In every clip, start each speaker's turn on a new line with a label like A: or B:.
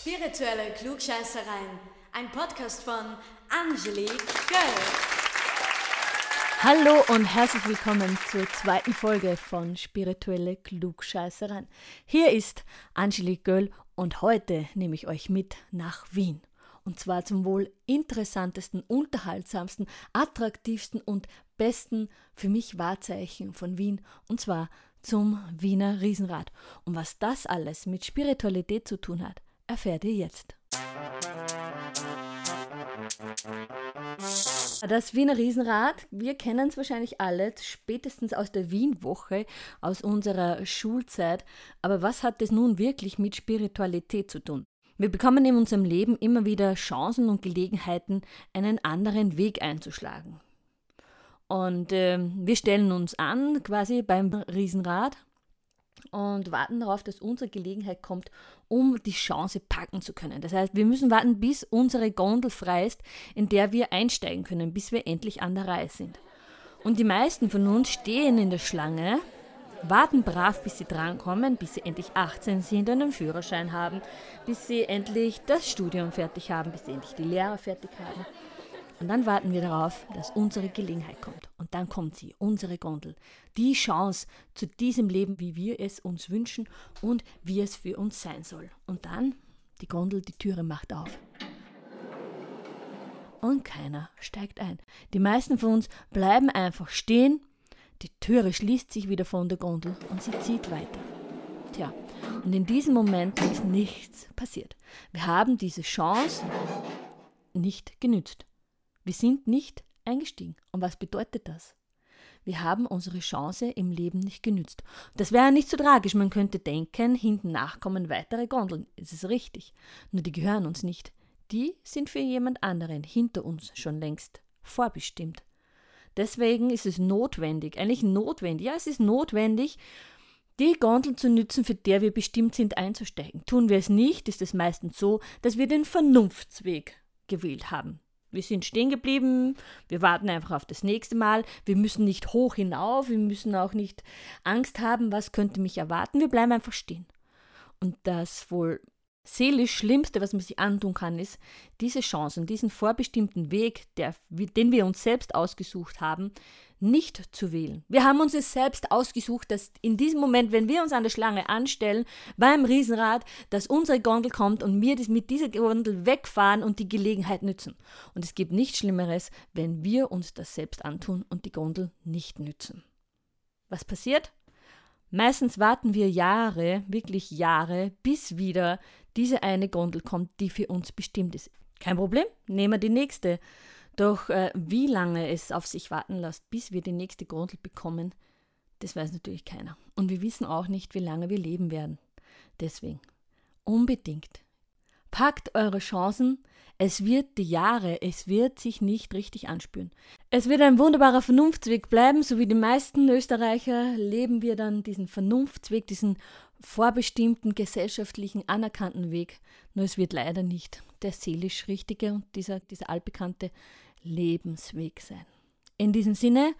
A: Spirituelle Klugscheißereien. Ein Podcast von Angelique Göll.
B: Hallo und herzlich willkommen zur zweiten Folge von Spirituelle Klugscheißereien. Hier ist Angelique Göll und heute nehme ich euch mit nach Wien. Und zwar zum wohl interessantesten, unterhaltsamsten, attraktivsten und besten für mich Wahrzeichen von Wien. Und zwar zum Wiener Riesenrad. Und was das alles mit Spiritualität zu tun hat, erfährt ihr jetzt. Das Wiener Riesenrad, wir kennen es wahrscheinlich alle, spätestens aus der Wienwoche, aus unserer Schulzeit. Aber was hat das nun wirklich mit Spiritualität zu tun? Wir bekommen in unserem Leben immer wieder Chancen und Gelegenheiten, einen anderen Weg einzuschlagen. Und äh, wir stellen uns an, quasi beim Riesenrad, und warten darauf, dass unsere Gelegenheit kommt, um die Chance packen zu können. Das heißt, wir müssen warten, bis unsere Gondel frei ist, in der wir einsteigen können, bis wir endlich an der Reihe sind. Und die meisten von uns stehen in der Schlange, warten brav, bis sie drankommen, bis sie endlich 18 sind und einen Führerschein haben, bis sie endlich das Studium fertig haben, bis sie endlich die Lehre fertig haben. Und dann warten wir darauf, dass unsere Gelegenheit kommt. Und dann kommt sie, unsere Gondel. Die Chance zu diesem Leben, wie wir es uns wünschen und wie es für uns sein soll. Und dann, die Gondel, die Türe macht auf. Und keiner steigt ein. Die meisten von uns bleiben einfach stehen. Die Türe schließt sich wieder von der Gondel und sie zieht weiter. Tja, und in diesem Moment ist nichts passiert. Wir haben diese Chance nicht genützt. Wir sind nicht eingestiegen. Und was bedeutet das? Wir haben unsere Chance im Leben nicht genützt. Das wäre nicht so tragisch. Man könnte denken, hinten nach kommen weitere Gondeln. Es ist richtig. Nur die gehören uns nicht. Die sind für jemand anderen hinter uns schon längst vorbestimmt. Deswegen ist es notwendig, eigentlich notwendig, ja, es ist notwendig, die Gondel zu nützen, für der wir bestimmt sind einzusteigen. Tun wir es nicht, ist es meistens so, dass wir den Vernunftsweg gewählt haben. Wir sind stehen geblieben, wir warten einfach auf das nächste Mal. Wir müssen nicht hoch hinauf, wir müssen auch nicht Angst haben, was könnte mich erwarten. Wir bleiben einfach stehen. Und das wohl seelisch Schlimmste, was man sich antun kann, ist, diese Chancen, diesen vorbestimmten Weg, der, den wir uns selbst ausgesucht haben, nicht zu wählen. Wir haben uns es selbst ausgesucht, dass in diesem Moment, wenn wir uns an der Schlange anstellen, beim Riesenrad, dass unsere Gondel kommt und wir mit dieser Gondel wegfahren und die Gelegenheit nützen. Und es gibt nichts Schlimmeres, wenn wir uns das selbst antun und die Gondel nicht nützen. Was passiert? Meistens warten wir Jahre, wirklich Jahre, bis wieder diese eine Gondel kommt, die für uns bestimmt ist. Kein Problem, nehmen wir die nächste. Doch äh, wie lange es auf sich warten lässt, bis wir die nächste Gondel bekommen, das weiß natürlich keiner. Und wir wissen auch nicht, wie lange wir leben werden. Deswegen unbedingt Packt eure Chancen. Es wird die Jahre, es wird sich nicht richtig anspüren. Es wird ein wunderbarer Vernunftsweg bleiben, so wie die meisten Österreicher leben wir dann diesen Vernunftsweg, diesen vorbestimmten gesellschaftlichen anerkannten Weg. Nur es wird leider nicht der seelisch richtige und dieser, dieser altbekannte Lebensweg sein. In diesem Sinne,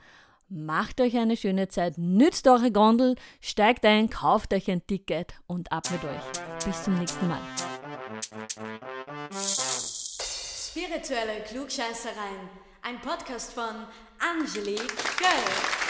B: macht euch eine schöne Zeit, nützt eure Gondel, steigt ein, kauft euch ein Ticket und ab mit euch. Bis zum nächsten Mal.
A: Spirituelle Klugscheißereien. Ein Podcast von Angelique Göll.